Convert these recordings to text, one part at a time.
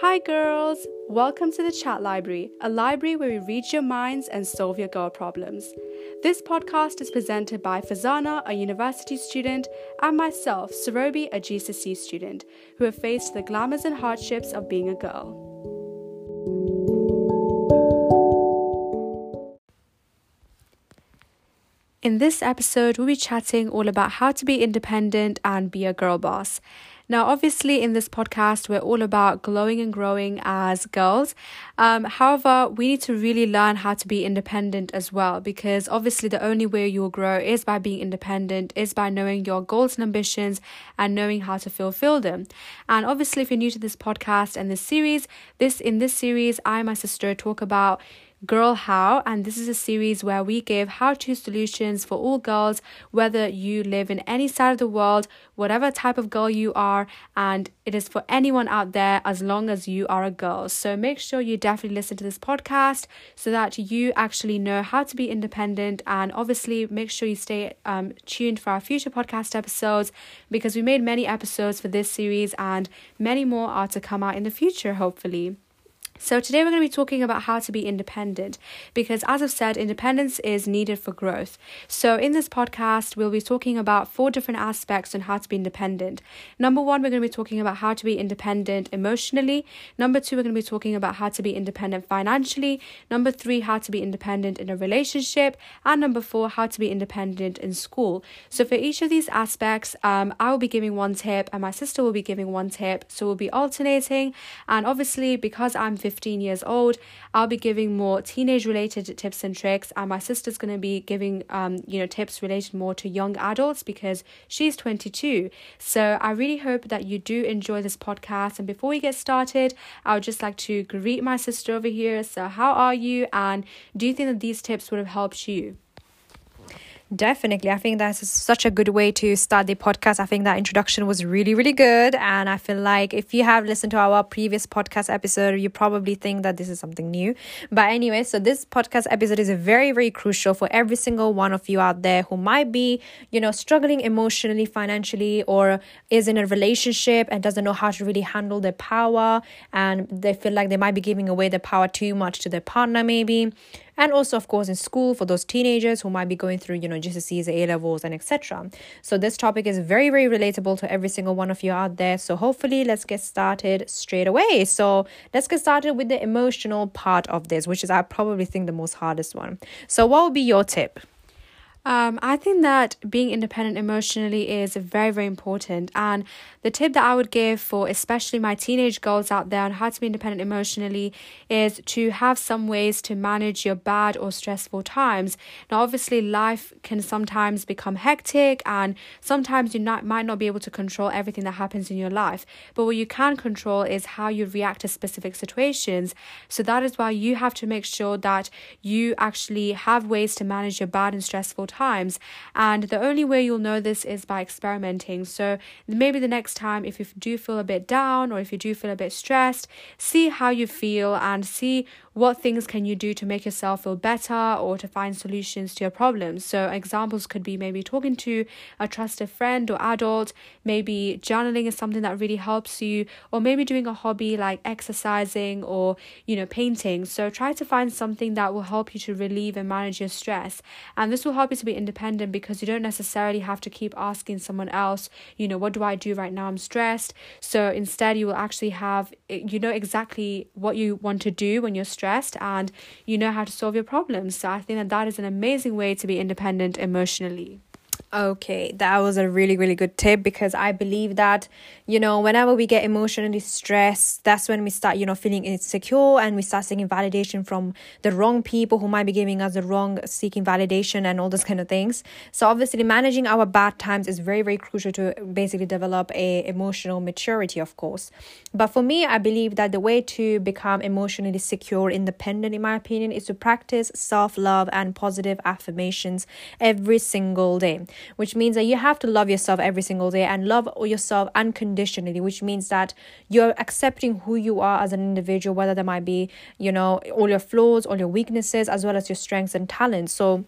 Hi, girls! Welcome to the Chat Library, a library where we read your minds and solve your girl problems. This podcast is presented by Fazana, a university student, and myself, Sarobi, a GCSE student, who have faced the glamours and hardships of being a girl. In this episode, we'll be chatting all about how to be independent and be a girl boss. Now, obviously, in this podcast, we're all about glowing and growing as girls. Um, however, we need to really learn how to be independent as well, because obviously, the only way you will grow is by being independent, is by knowing your goals and ambitions and knowing how to fulfill them. And obviously, if you're new to this podcast and this series, this in this series, I my sister talk about Girl How, and this is a series where we give how to solutions for all girls, whether you live in any side of the world, whatever type of girl you are, and it is for anyone out there as long as you are a girl. So make sure you definitely listen to this podcast so that you actually know how to be independent, and obviously make sure you stay um, tuned for our future podcast episodes because we made many episodes for this series, and many more are to come out in the future, hopefully. So, today we're going to be talking about how to be independent because, as I've said, independence is needed for growth. So, in this podcast, we'll be talking about four different aspects on how to be independent. Number one, we're going to be talking about how to be independent emotionally. Number two, we're going to be talking about how to be independent financially. Number three, how to be independent in a relationship. And number four, how to be independent in school. So, for each of these aspects, um, I will be giving one tip and my sister will be giving one tip. So, we'll be alternating. And obviously, because I'm 15 years old. I'll be giving more teenage related tips and tricks, and my sister's going to be giving, um, you know, tips related more to young adults because she's 22. So I really hope that you do enjoy this podcast. And before we get started, I would just like to greet my sister over here. So, how are you? And do you think that these tips would have helped you? Definitely. I think that's such a good way to start the podcast. I think that introduction was really, really good. And I feel like if you have listened to our previous podcast episode, you probably think that this is something new. But anyway, so this podcast episode is very, very crucial for every single one of you out there who might be, you know, struggling emotionally, financially, or is in a relationship and doesn't know how to really handle their power. And they feel like they might be giving away their power too much to their partner, maybe and also of course in school for those teenagers who might be going through you know GCSEs, A levels, and etc. So this topic is very very relatable to every single one of you out there. So hopefully let's get started straight away. So let's get started with the emotional part of this, which is I probably think the most hardest one. So what would be your tip? Um, I think that being independent emotionally is very, very important. And the tip that I would give for especially my teenage girls out there on how to be independent emotionally is to have some ways to manage your bad or stressful times. Now, obviously, life can sometimes become hectic, and sometimes you not, might not be able to control everything that happens in your life. But what you can control is how you react to specific situations. So, that is why you have to make sure that you actually have ways to manage your bad and stressful times. And the only way you'll know this is by experimenting. So maybe the next time, if you do feel a bit down or if you do feel a bit stressed, see how you feel and see what things can you do to make yourself feel better or to find solutions to your problems. So examples could be maybe talking to a trusted friend or adult, maybe journaling is something that really helps you, or maybe doing a hobby like exercising or, you know, painting. So try to find something that will help you to relieve and manage your stress. And this will help you to be independent because you don't necessarily have to keep asking someone else, you know, what do I do right now? I'm stressed. So instead, you will actually have, eh, you know, exactly what you want to do when you're stressed and you know how to solve your problems. So I think that that is an amazing way to be independent emotionally. Okay, that was a really, really good tip because I believe that, you know, whenever we get emotionally stressed, that's when we start, you know, feeling insecure and we start seeking validation from the wrong people who might be giving us the wrong seeking validation and all those kind of things. So obviously managing our bad times is very, very crucial to basically develop a emotional maturity, of course. But for me, I believe that the way to become emotionally secure, independent, in my opinion, is to practice self-love and positive affirmations every single day which means that you have to love yourself every single day and love yourself unconditionally, which means that you're accepting who you are as an individual, whether there might be, you know, all your flaws, all your weaknesses, as well as your strengths and talents. So,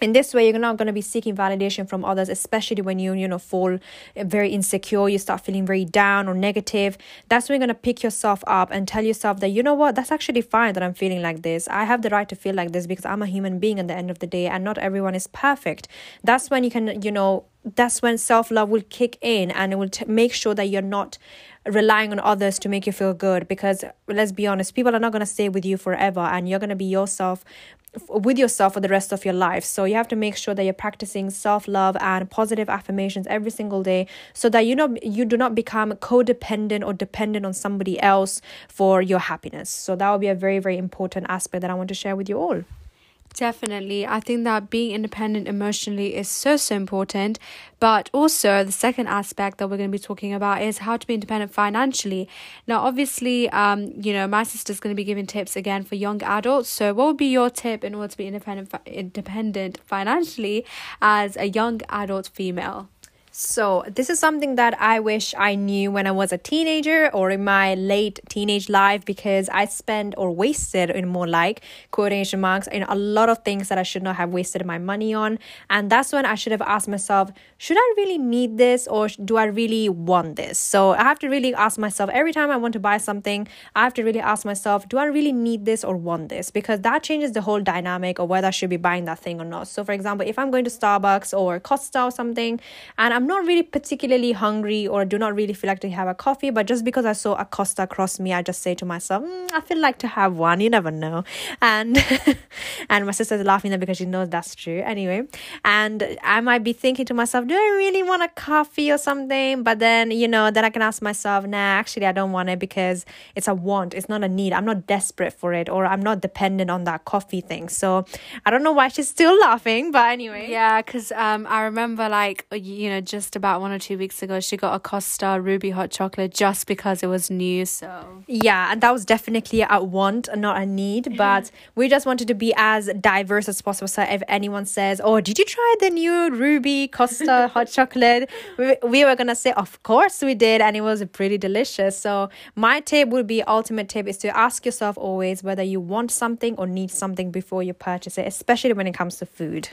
in this way you're not going to be seeking validation from others especially when you you know fall eh, very insecure you start feeling very down or negative. That's when you're going to pick yourself up and tell yourself that you know what? That's actually fine that i'm feeling like this. I have the right to feel like this because i'm a human being at the end of the day and not everyone is perfect. That's when you can you know that's when self-love will kick in and it will t- make sure that you're not relying on others to make you feel good because let's be honest people are not going to stay with you forever and you're going to be yourself with yourself for the rest of your life. So you have to make sure that you're practicing self-love and positive affirmations every single day so that you know you do not become codependent or dependent on somebody else for your happiness. So that will be a very very important aspect that I want to share with you all. Definitely. I think that being independent emotionally is so, so important. But also, the second aspect that we're going to be talking about is how to be independent financially. Now, obviously, um, you know, my sister's going to be giving tips again for young adults. So, what would be your tip in order to be independent, independent financially as a young adult female? So, this is something that I wish I knew when I was a teenager or in my late teenage life because I spent or wasted, in more like quotation marks, in a lot of things that I should not have wasted my money on. And that's when I should have asked myself, should I really need this or do I really want this? So, I have to really ask myself every time I want to buy something, I have to really ask myself, do I really need this or want this? Because that changes the whole dynamic of whether I should be buying that thing or not. So, for example, if I'm going to Starbucks or Costa or something and I'm not really particularly hungry or do not really feel like to have a coffee, but just because I saw a Costa across me, I just say to myself, mm, I feel like to have one. You never know. And and my sister's laughing there because she knows that's true. Anyway, and I might be thinking to myself, do I really want a coffee or something? But then you know, then I can ask myself, nah, actually, I don't want it because it's a want. It's not a need. I'm not desperate for it, or I'm not dependent on that coffee thing. So I don't know why she's still laughing, but anyway. Yeah, because um, I remember like you know just about about one or two weeks ago, she got a Costa Ruby hot chocolate just because it was new. So yeah, and that was definitely a want, and not a need. But we just wanted to be as diverse as possible. So if anyone says, "Oh, did you try the new Ruby Costa hot chocolate?" We, we were gonna say, "Of course we did," and it was pretty delicious. So my tip would be ultimate tip is to ask yourself always whether you want something or need something before you purchase it, especially when it comes to food.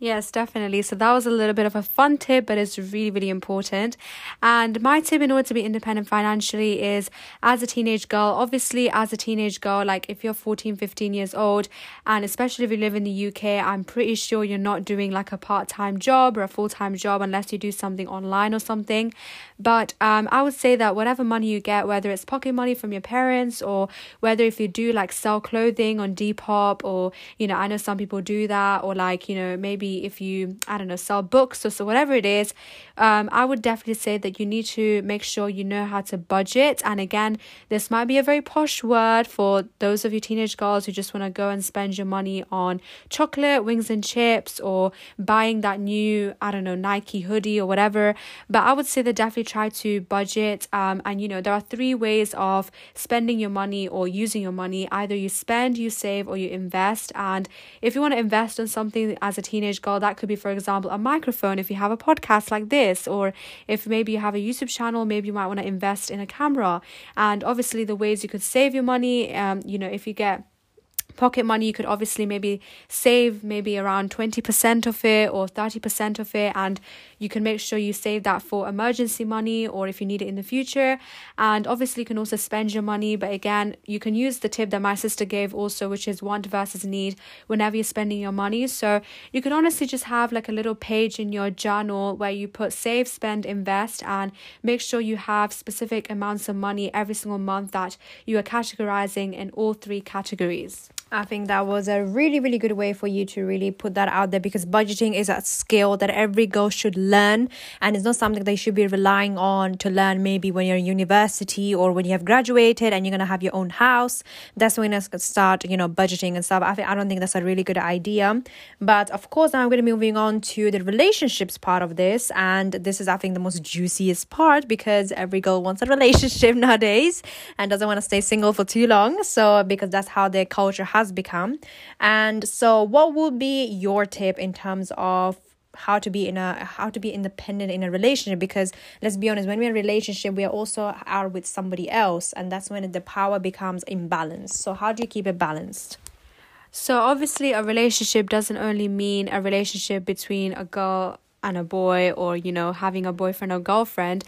Yes, definitely. So that was a little bit of a fun tip, but it's really, really important. And my tip in order to be independent financially is as a teenage girl, obviously, as a teenage girl, like if you're 14, 15 years old, and especially if you live in the UK, I'm pretty sure you're not doing like a part time job or a full time job unless you do something online or something. But um, I would say that whatever money you get, whether it's pocket money from your parents or whether if you do like sell clothing on Depop or, you know, I know some people do that, or like, you know, maybe if you i don't know sell books or so whatever it is um, i would definitely say that you need to make sure you know how to budget. And again this might be a very posh word for those of you teenage girls who just want to go and spend your money on chocolate wings and chips or buying that new i don't know nike hoodie or whatever. But i would say that definitely try to budget um, and you know there are three ways of spending your money or using your money. Either you spend you save or you invest. And if you want to invest in something as a teenage girl that could be for example a microphone if you have a podcast like this or if maybe you have a youtube channel maybe you might want to invest in a camera. And obviously the ways you could save your money um you know if you get pocket money you could obviously maybe save maybe around 20% of it or 30% of it and you can make sure you save that for emergency money or if you need it in the future. And obviously you can also spend your money but again you can use the tip that my sister gave also which is want versus need whenever you're spending your money. So you can honestly just have like a little page in your journal where you put save spend invest and make sure you have specific amounts of money every single month that you are categorizing in all three categories I think that was a really, really good way for you to really put that out there because budgeting is a skill that every girl should learn and it's not something they should be relying on to learn maybe when you're in university or when you have graduated and you're going to have your own house. That's when you start, you know, budgeting and stuff. I, think, I don't think that's a really good idea. But of course, now I'm to be moving on to the relationships part of this. And this is, I think, the most juiciest part because every girl wants a relationship nowadays and doesn't want to stay single for too long. So, because that's how their culture has has become. And so, what would be your tip in terms of how to be in a how to be independent in a relationship? Because let's be honest when we're in a relationship we are also are with somebody else and that's when the power becomes imbalanced. So how do you keep it balanced? So, obviously, a relationship doesn't only mean a relationship between a girl and a boy or you know having a boyfriend or girlfriend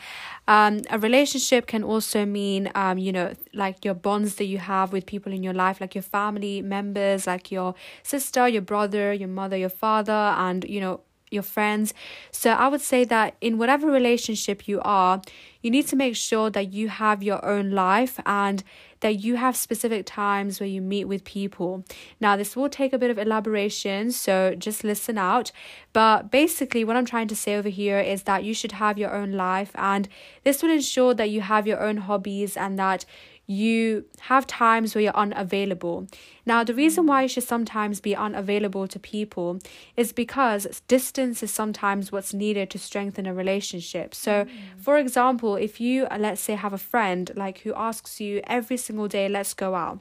um, a relationship can also mean um, you know like your bonds that you have with people in your life like your family members like your sister your brother your mother your father and you know your friends. So I would say that in whatever relationship you are, you need to make sure that you have your own life and that you have specific times where you meet with people. Now, this will take a bit of elaboration, so just listen out. But basically, what I'm trying to say over here is that you should have your own life, and this will ensure that you have your own hobbies and that you have times where you're unavailable. Now, the reason why you should sometimes be unavailable to people is because distance is sometimes what's needed to strengthen a relationship. So, mm. for example, if you, let's say, have a friend like who asks you every single day, let's go out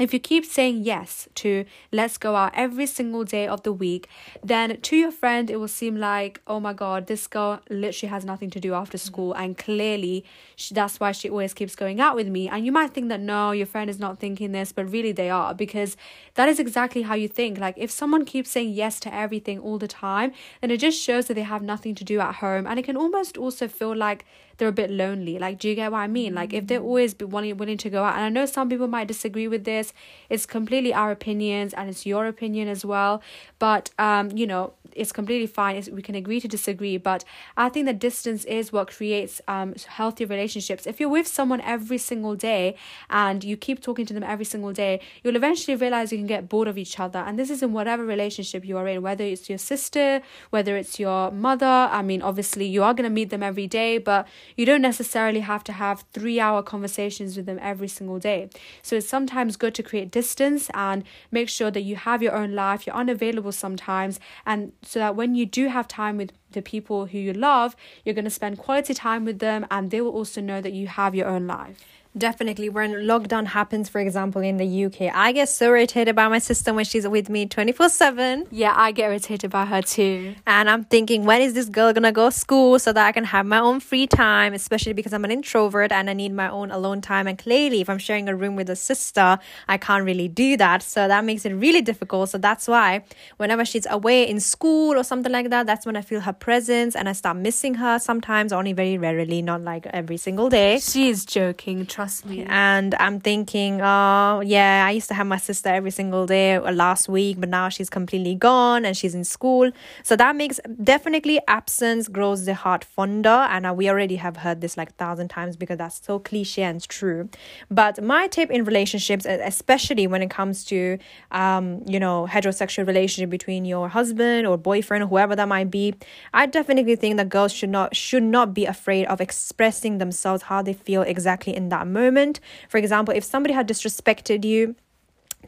if you keep saying yes to let's go out every single day of the week, then to your friend, it will seem like, oh my God, this girl literally has nothing to do after mm-hmm. school. And clearly, she, that's why she always keeps going out with me. And you might think that no, your friend is not thinking this, but really they are because that is exactly how you think. Like, if someone keeps saying yes to everything all the time, then it just shows that they have nothing to do at home. And it can almost also feel like they're a bit lonely. Like, do you get what I mean? Like, if they're mm-hmm. always be willing, willing to go out, and I know some people might disagree with this, it's completely our opinions and it's your opinion as well. But, um, you know, it's completely fine. It's, we can agree to disagree, but I think that distance is what creates um healthy relationships. If you're with someone every single day and you keep talking to them every single day, you'll eventually realize you can get bored of each other. And this is in whatever relationship you are in, whether it's your sister, whether it's your mother. I mean, obviously you are gonna meet them every day, but you don't necessarily have to have three hour conversations with them every single day. So it's sometimes good to create distance and make sure that you have your own life. You're unavailable sometimes, and so that when you do have time with the people who you love, you're going to spend quality time with them and they will also know that you have your own life. Definitely, when lockdown happens, for example, in the UK, I get so irritated by my sister when she's with me 24 7. Yeah, I get irritated by her too. And I'm thinking, when is this girl gonna go school so that I can have my own free time, especially because I'm an introvert and I need my own alone time. And clearly, if I'm sharing a room with a sister, I can't really do that. So that makes it really difficult. So that's why whenever she's away in school or something like that, that's when I feel her presence and I start missing her sometimes, only very rarely, not like every single day. She's joking trust me. And I'm thinking, oh, yeah, I used to have my sister every single day uh, last week, but now she's completely gone and she's in school. So that makes definitely absence grows the heart fonder. And uh, we already have heard this like a thousand times because that's so cliche and true. But my tip in relationships, especially when it comes to, um, you know, heterosexual relationship between your husband or boyfriend or whoever that might be, I definitely think that girls should not should not be afraid of expressing themselves how they feel exactly in that moment. For example, if somebody had disrespected you,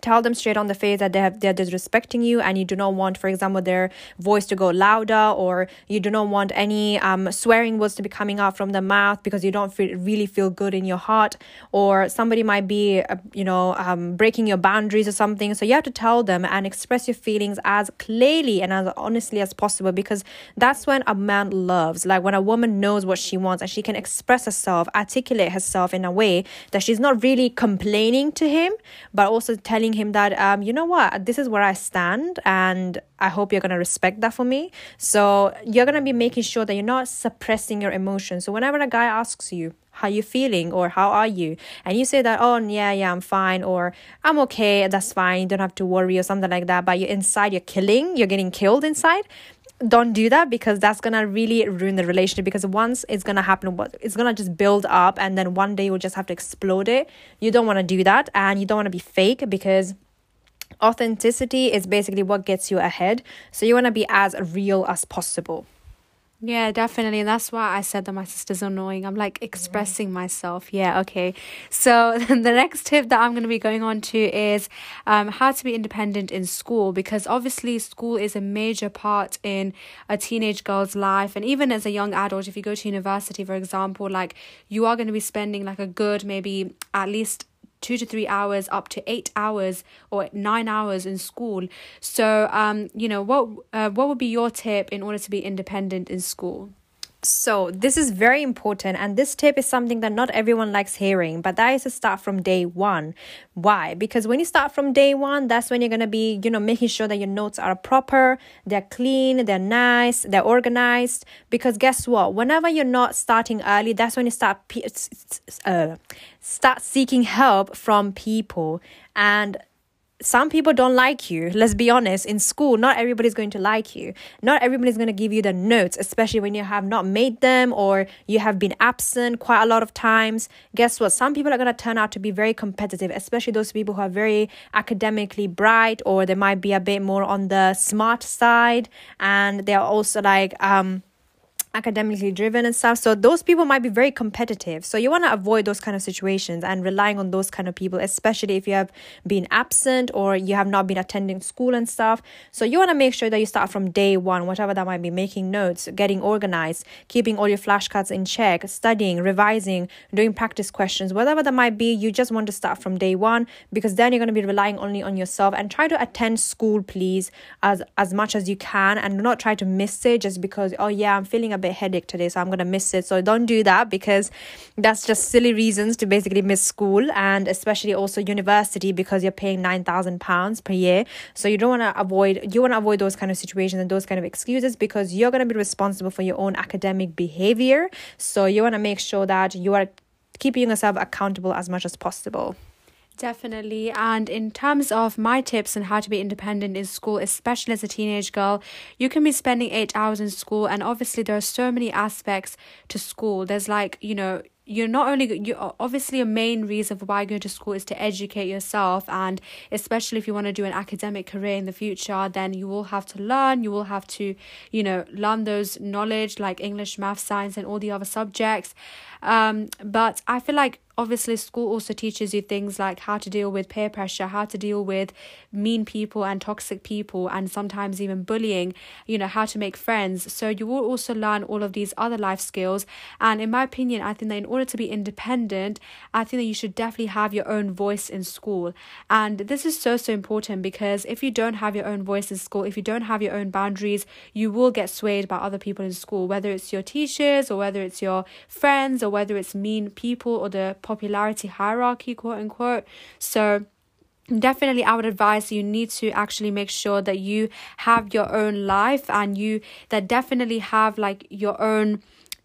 tell them straight on the face that they have they're disrespecting you and you do not want for example their voice to go louder or you do not want any um, swearing words to be coming out from the mouth because you don't feel, really feel good in your heart or somebody might be uh, you know um, breaking your boundaries or something. So you have to tell them and express your feelings as clearly and as honestly as possible because that's when a man loves. Like when a woman knows what she wants and she can express herself articulate herself in a way that she's not really complaining to him but also telling telling him that um you know what? This is where I stand and I hope you're to respect that for me. So you're to be making sure that you're not suppressing your emotions. So whenever a guy asks you how you feeling? or how are you? and you say that oh yeah yeah i'm fine or i'm okay that's fine you don't have to worry or something like that but you're inside you're killing you're getting killed inside don't do that because that's gonna really ruin the relationship because once it's gonna happen it's gonna just build up and then one day you'll just have to explode it. You don't want to do that and you don't want to be fake because authenticity is basically what gets you ahead. So you want to be as real as possible yeah, definitely. And that's why I said that my sister's annoying. I'm like expressing yeah. myself. Yeah, okay. So the next tip that I'm going to be going on to is um, how to be independent in school because obviously school is a major part in a teenage girl's life. And even as a young adult, if you go to university, for example, like you are going to be spending like a good maybe at least two to three hours up to eight hours or nine hours in school. So um you know what uh, what would be your tip in order to be independent in school So, this is very important, and this tip is something that not everyone likes hearing, but that is to start from day one. Why? Because when you start from day one, that's when you're to be, you know, making sure that your notes are proper, they're clean, they're nice, they're organized. Because guess what? Whenever you're not starting early, that's when you start, uh, start seeking help from people. And some people don't like you. Let's be honest. In school, not everybody's going to like you. Not everybody's going to give you the notes, especially when you have not made them or you have been absent quite a lot of times. Guess what? Some people are going to turn out to be very competitive, especially those people who are very academically bright or they might be a bit more on the smart side and they're also like, um, academically driven and stuff. So those people might be very competitive. So you want to avoid those kind of situations and relying on those kind of people, especially if you have been absent or you have not been attending school and stuff. So you want to make sure that you start from day one, whatever that might be, making notes, getting organized, keeping all your flashcards in check, studying, revising, doing practice questions, whatever that might be. You just want to start from day one because then you're going to be relying only on yourself and try to attend school, please, as as much as you can, and not try to miss it just because oh yeah, I'm feeling a bit headache today, so I'm gonna miss it. So don't do that because that's just silly reasons to basically miss school and especially also university because you're paying nine thousand pounds per year. So you don't wanna avoid you wanna avoid those kind of situations and those kind of excuses because you're gonna be responsible for your own academic behavior. So you wanna make sure that you are keeping yourself accountable as much as possible. Definitely. And in terms of my tips on how to be independent in school, especially as a teenage girl, you can be spending eight hours in school. And obviously, there are so many aspects to school. There's like, you know, you're not only you obviously a main reason for why going to school is to educate yourself and especially if you want to do an academic career in the future then you will have to learn you will have to you know learn those knowledge like english math science and all the other subjects um but i feel like obviously school also teaches you things like how to deal with peer pressure how to deal with mean people and toxic people and sometimes even bullying you know how to make friends. So you will also learn all of these other life skills. And in my opinion i think that in order to be independent i think that you should definitely have your own voice in school. And this is so so important because if you don't have your own voice in school if you don't have your own boundaries you will get swayed by other people in school whether it's your teachers or whether it's your friends or whether it's mean people or the popularity hierarchy, quote unquote. So, definitely i would advise you need to actually make sure that you have your own life and you that definitely have like your own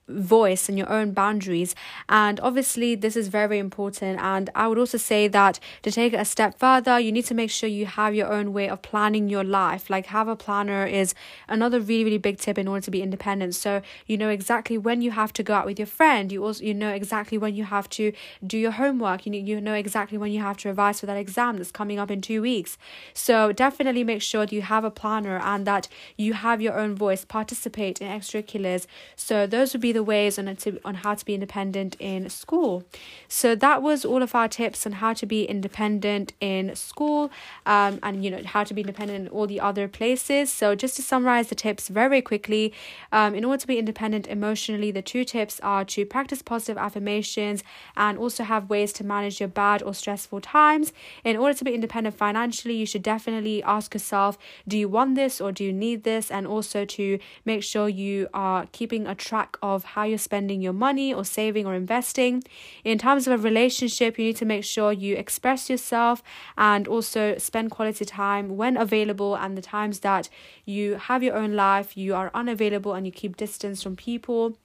voice and your own boundaries. And obviously this is very important. And i would also say that to take it a step further you need to make sure you have your own way of planning your life. Like have a planner is another really really big tip in order to be independent. So you know exactly when you have to go out with your friend. You also you know exactly when you have to do your homework. You know, you know exactly when you have to revise for that exam that's coming up in 2 weeks. So definitely make sure that you have a planner and that you have your own voice. Participate in extracurriculars. So those would be the ways on, to, on how to be independent in school. So that was all of our tips on how to be independent in school um, and, you know, how to be independent in all the other places. So just to summarize the tips very quickly, um, in order to be independent emotionally, the two tips are to practice positive affirmations and also have ways to manage your bad or stressful times. In order to be independent financially, you should definitely ask yourself, do you want this or do you need this? And also to make sure you are keeping a track of how you're spending your money or saving or investing. In terms of a relationship, you need to make sure you express yourself and also spend quality time when available and the times that you have your own life, you are unavailable and you keep distance from people.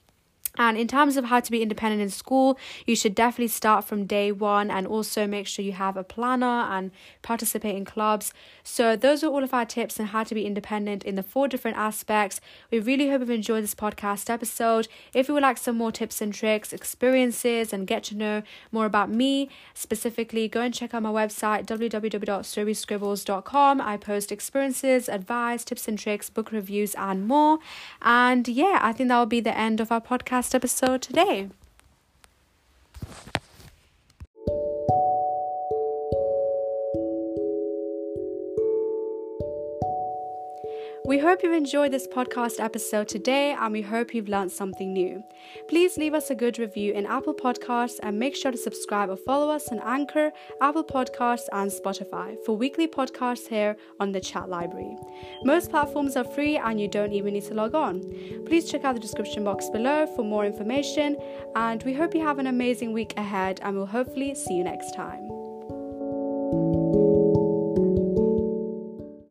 And in terms of how to be independent in school, you should definitely start from day one and also make sure you have a planner and participate in clubs. So, those are all of our tips on how to be independent in the four different aspects. We really hope you've enjoyed this podcast episode. If you would like some more tips and tricks, experiences, and get to know more about me specifically, go and check out my website www.storyscribbles.com. I post experiences, advice, tips and tricks, book reviews, and more. And yeah, I think that will be the end of our podcast podcast episode today. We hope you've enjoyed this podcast episode today and we hope you've learned something new. Please leave us a good review in Apple Podcasts and make sure to subscribe or follow us on Anchor, Apple Podcasts, and Spotify for weekly podcasts here on the Chat Library. Most platforms are free and you don't even need to log on. Please check out the description box below for more information and we hope you have an amazing week ahead and we'll hopefully see you next time.